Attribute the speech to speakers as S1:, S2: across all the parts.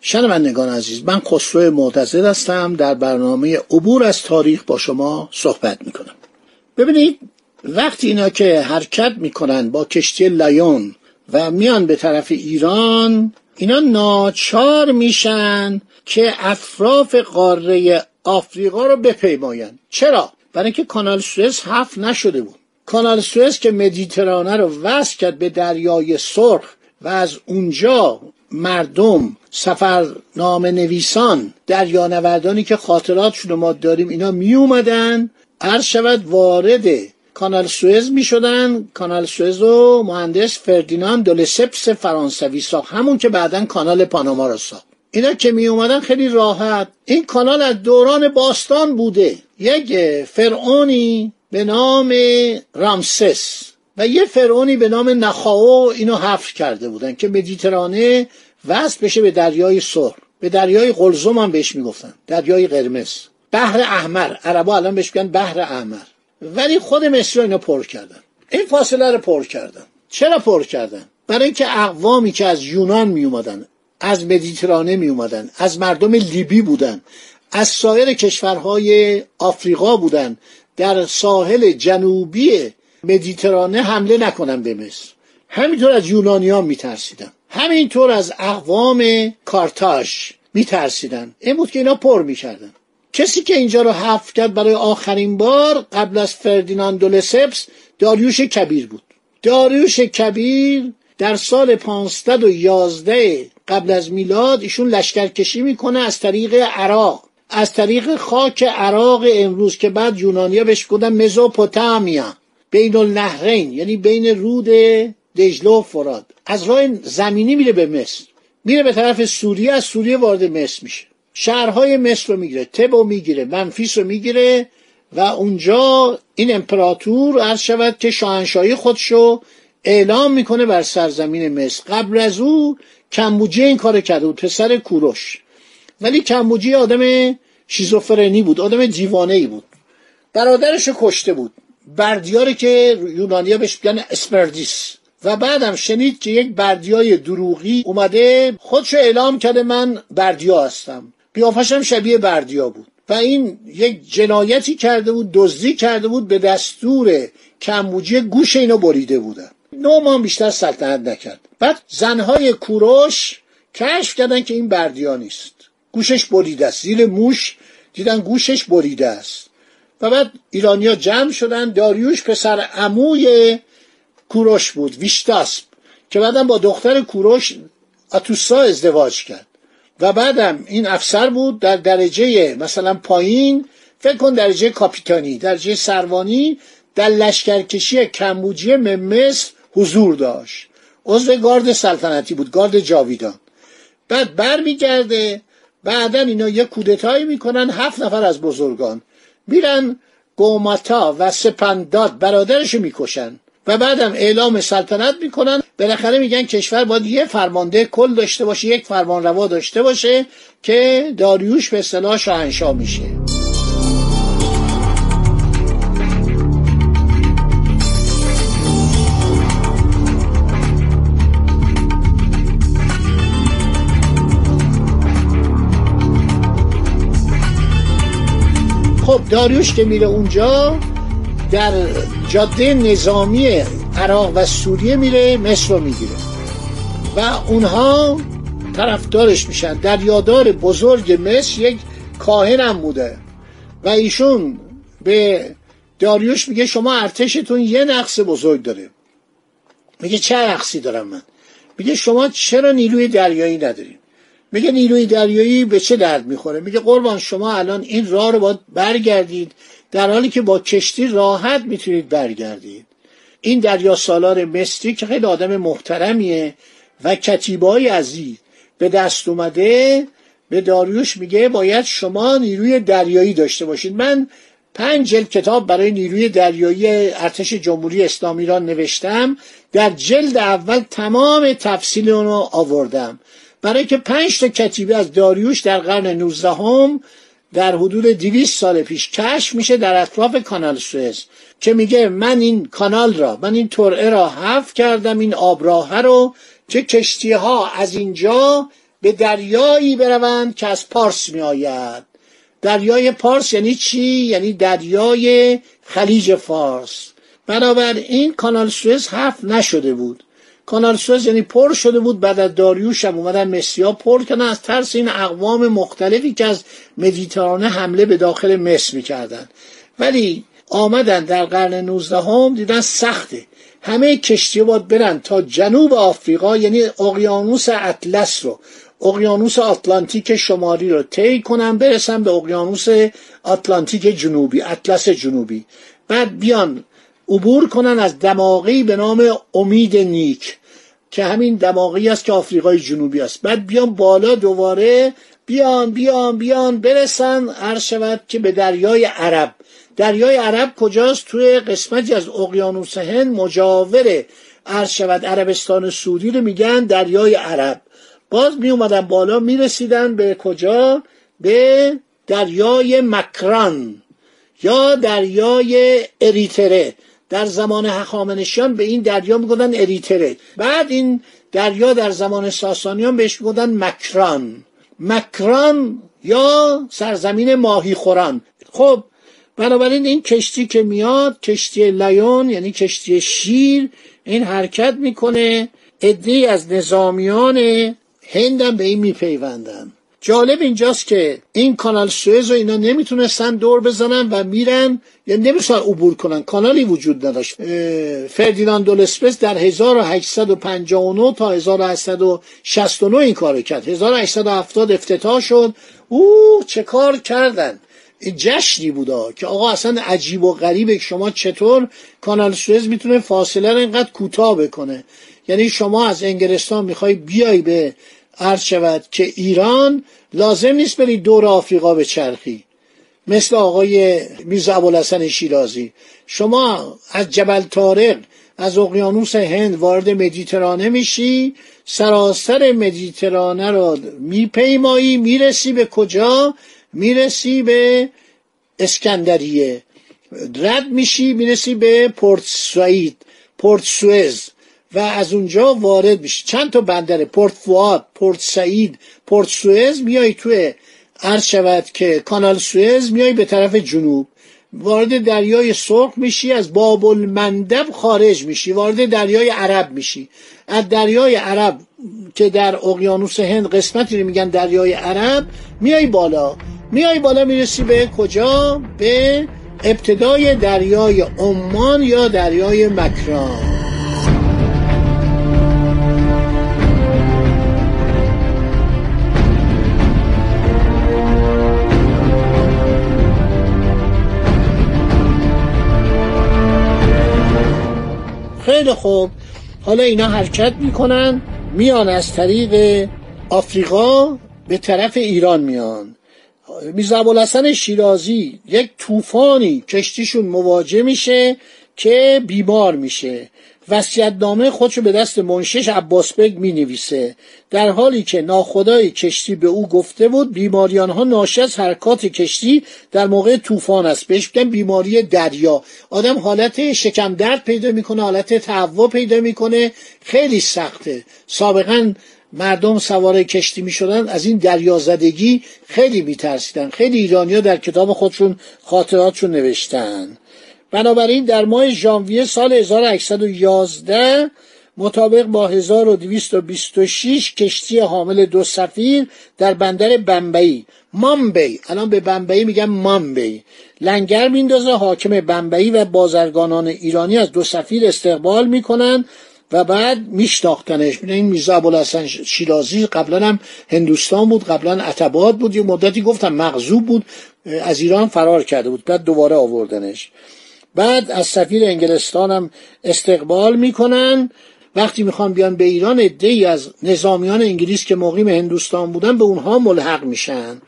S1: شنوندگان عزیز من خسرو معتزد هستم. در برنامه عبور از تاریخ با شما صحبت می‌کنم. ببینید وقتی اینا که حرکت می‌کنن با کشتی لایون و میان به طرف ایران اینا ناچار میشن که اطراف قاره آفریقا رو بپیماین چرا؟ برای اینکه کانال سوئز حف نشده بود. کانال سوئز که مدیترانه رو وصل کرد به دریای سرخ و از اونجا مردم سفرنامه نویسان دریانوردانی که خاطراتشون ما داریم اینا می اومدن عرض شود وارد کانال سوئز می شدن کانال سوئز و مهندس فردیناند دولسپس فرانسوی ساخت. همون که بعدا کانال پاناما رو ساخت. اینا که می اومدن خیلی راحت. این کانال از دوران باستان بوده. یک فرعونی به نام رامسس. و یه فرعونی به نام نخاو اینو حفر کرده بودن که مدیترانه وصل بشه به دریای سر به دریای قلزم هم بهش می‌گفتن. دریای قرمز. بحر احمر. عربا الان بهش میگن بحر احمر. ولی خود مصر اینو پر کردن. این فاصله رو پر کردن. چرا پر کردن؟ برای اینکه اقوامی که از یونان می اومدن از مدیترانه می اومدن از مردم لیبی بودن از سایر کشورهای آفریقا بودن در ساحل جنوبی مدیترانه حمله نکنن به مصر. همینطور از یونانیان میترسیدن همینطور از اقوام کارتاش میترسیدن. این بود که اینا پر می‌کردن. کسی که اینجا رو حفر کرد برای آخرین بار قبل از فردیناند لسپس داریوش کبیر بود. داریوش کبیر در سال 511 قبل از میلاد ایشون لشکرکشی می‌کنه از طریق عراق. از طریق خاک عراق امروز که بعد یونانیا بهش گفتن مزوپوتامیا. بین النهرین یعنی بین رود دجله و فراد از راه زمینی میره به مصر. میره به طرف سوریه از سوریه وارد مصر میشه. شهرهای مصر رو می‌گیره تب رو می‌گیره منفیس رو می‌گیره و اونجا این امپراتور عرض شود که شاهنشاهی خودشو اعلام می‌کنه بر سرزمین مصر. قبل از او کمبوجی این کار کرده بود پسر کوروش. ولی کمبوجی آدم شیزوفرنی بود آدم دیوانه ای بود. برادرش کشته بود. بردیاری که یونانیا بهش میگن اسپردیس. و بعدم شنید که یک بردیای دروغی اومده خودشو اعلام کرده من بردیا هستم. قیافش شبیه بردیا بود. و این یک جنایتی کرده بود دزدی کرده بود به دستور کمبوجی گوش اینو بریده بودن نو ماه بیشتر سلطنت نکرد. بعد زنهای کوروش کشف کردن که این بردیا نیست. گوشش بریده است. زیر موش دیدن گوشش بریده است. و بعد ایرانیا جمع شدن. داریوش پسر عموی کوروش بود ویشتاسپ که بعدم با دختر کوروش اتوسا ازدواج کرد. و بعدم این افسر بود در درجه مثلا پایین فکر کن درجه کاپیتانی درجه سروانی در لشکرکشی کمبوجی مصر حضور داشت. عضو گارد سلطنتی بود گارد جاویدان. بعد برمیگرده بعدا اینا یه کودتایی می‌کنن هفت نفر از بزرگان. میرن گوماتا و سپنداد برادرش می‌کشن و بعدم اعلام سلطنت می‌کنن. بالاخره میگن کشور باید یه فرمانده کل داشته باشه یک فرمان روا داشته باشه که داریوش به اصطلاح شاهنشاه میشه. داریوش که میره اونجا در جاده نظامی عراق و سوریه میره مصر رو می‌گیره. و اونها طرفدارش میشن. دریادار بزرگ مصر یک کاهن هم بوده. و ایشون به داریوش میگه شما ارتشتون یه نقص بزرگ داره. میگه چه نقصی دارم من؟ میگه شما چرا نیروی دریایی ندارین؟ میگه نیروی دریایی به چه درد می‌خوره؟ میگه قربان شما الان این راه رو باید برگردید. در حالی که با کشتی راحت می‌تونید برگردید. این دریا سالار مصری که خیلی آدم محترمیه و کتیبای عزیز به دست اومده به داریوش میگه باید شما نیروی دریایی داشته باشید. من پنج جلد کتاب برای نیروی دریایی ارتش جمهوری اسلامی را نوشتم. در جلد اول تمام تفصیل اونو آوردم. برای که پنج تا کتیبه از داریوش در قرن 19 هم در حدود 200 سال پیش کشف میشه در اطراف کانال سوئز که میگه من این کانال را من این ترعه را حف کردم این آبراه رو که کشتی ها از اینجا به دریایی بروند که از پارس می آید دریای پارس یعنی چی؟ یعنی دریای خلیج فارس. این کانال سوئز حف نشده بود. کانال سوئز یعنی پر شده بود بعد از داریوش هم اومدن مسیا پر کردن. از ترس این اقوام مختلفی که از مدیترانه حمله به داخل مصر می‌کردن. ولی آمدن در قرن 19 هم دیدن سخته. همه کشتی باید برن تا جنوب آفریقا یعنی اقیانوس اطلس رو اقیانوس آتلانتیک شمالی رو طی کنن برسن به اقیانوس آتلانتیک جنوبی اطلس جنوبی. بعد بیان عبور کنن از دماغی به نام امید نیک که همین دماغی است که آفریقای جنوبی است. بعد بیان بالا دوباره بیان بیان بیان برسن عرض شود که به دریای عرب. دریای عرب کجاست؟ توی قسمتی از اقیانوس هند مجاور عرض شود عربستان سعودی رو میگن دریای عرب. باز می اومدن بالا می رسیدن به کجا؟ به دریای مکران یا دریای اریتره. در زمان هخامنشیان به این دریا می‌گفتن اریتره. بعد این دریا در زمان ساسانیان بهش می‌گفتن مکران. مکران یا سرزمین ماهی خوران. خب بنابراین این کشتی که میاد کشتی لیون یعنی کشتی شیر این حرکت می‌کنه. عدهای از نظامیان هندم به این میپیوندن. جالب اینجاست که این کانال سوئز رو اینا نمی‌تونستن دور بزنن و میرن یا نمی‌تونن عبور کنن. کانالی وجود نداشت. فردیناند دولسپس در 1859 تا 1869 این کار کرد. 1870 افتتاح شد. او چه کار کردن. جشنی بودا که آقا اصلا عجیب و غریبه شما چطور کانال سوئز می‌تونه فاصله رو اینقدر کوتاه بکنه. یعنی شما از انگلستان می‌خوای بیای به عرض شود که ایران لازم نیست بری دور آفریقا به چرخی. مثل آقای میرزا ابوالحسن شیرازی. شما از جبل طارق از اقیانوس هند وارد مدیترانه میشی سراسر مدیترانه رو میپیمایی می‌رسی به کجا؟ می‌رسی به اسکندریه. رد میشی می‌رسی به پورت سوئید پورت سوئز. و از اونجا وارد میشی چند تا بندر؟ پورت فواد پورت سعید پورت سوئز میای توی عرض شود که کانال سوئز میای به طرف جنوب. وارد دریای سرخ میشی از باب المندب خارج میشی. وارد دریای عرب میشی. از دریای عرب که در اقیانوس هند قسمتی رو میگن دریای عرب میای بالا. میای بالا می‌رسی به کجا؟ به ابتدای دریای عمان یا دریای مکران. خیلی خوب. حالا اینا حرکت می‌کنن میان از طریق آفریقا به طرف ایران میان. میرزا ابوالحسن شیرازی یک طوفانی کشتیشون مواجه میشه که بیمار میشه. وصیتنامه خودشو به دست منشش عباس بگ می نویسه در حالی که ناخدای کشتی به او گفته بود بیماریان ها ناشی از حرکات کشتی در موقع طوفان است. بهش میگن بیماری دریا. آدم حالت شکم درد پیدا می‌کنه حالت تهوع پیدا می‌کنه. خیلی سخته. سابقا مردم سوار کشتی می شدن از این دریازدگی خیلی می ترسیدن خیلی ایرانیا در کتاب خودشون خاطراتشون نوشتن. بنابراین در ماه ژانویه سال 1811 مطابق با 1226 کشتی حامل دو سفیر در بندر بمبئی. مامبی الان به بمبئی میگن مامبی لنگر میندازه حاکم بمبئی و بازرگانان ایرانی از دو سفیر استقبال می‌کنن و بعد میشناختنش. این میرزا ابوالحسن شیرازی قبلا هم هندوستان بود قبلا عتبات بود. یه مدتی گفتم مغزوب بود از ایران فرار کرده بود. بعد دوباره آوردنش. بعد از سفیر انگلستان هم استقبال می‌کنن. وقتی می‌خوان بیان به ایران ای از نظامیان انگلیس که مقیم هندوستان بودن به اونها ملحق میشن.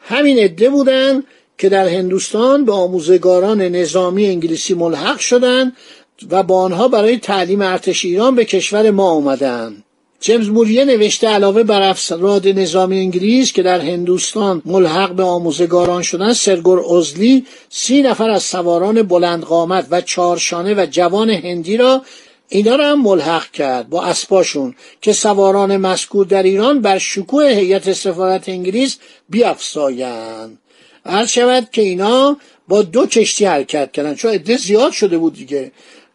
S1: همین عده بودن که در هندوستان به آموزگاران نظامی انگلیسی ملحق شدند و با آنها برای تعلیم ارتش ایران به کشور ما آمدند جیمز موریه نوشته علاوه بر افراد نظامی انگلیس که در هندوستان ملحق به آموزگاران شدن سرگور ازلی سی نفر از سواران بلند قامت و چارشانه و جوان هندی را اینا را هم ملحق کرد با اسباشون که سواران مذکور در ایران بر شکوه هیئت سفارت انگلیس بیافزایند. عرض شود که اینا با دو کشتی حرکت کردن. چون عده زیاد شده بود دیگه.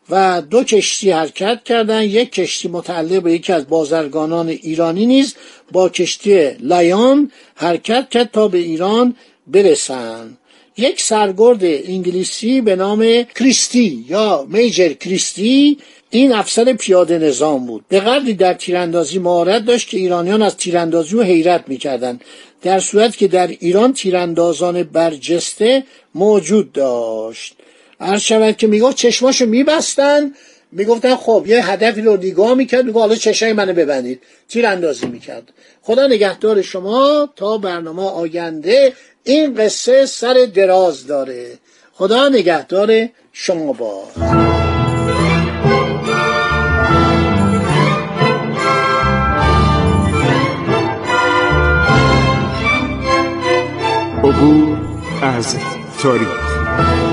S1: و دو کشتی حرکت کردن. یک کشتی متعلق به یکی از بازرگانان ایرانی نیز با کشتی لایان حرکت کرد تا به ایران برسند یک سرگرد انگلیسی به نام کریستی یا میجر کریستی این افسر پیاده نظام بود. به قدری در تیراندازی مهارت داشت که ایرانیان از تیراندازی و حیرت می‌کردند. در صورت که در ایران تیراندازان برجسته موجود داشت. عرض شود که می‌گفت چشماشو میبستن می‌گفتن خب یه هدفی رو نگاه می‌کرد می‌گفت حالا چشای منو ببندید. تیر اندازی می‌کرد. خدا نگهدار شما تا برنامه آینده این قصه سر دراز داره. خدا نگهدار شما با
S2: عبور از تاریخ.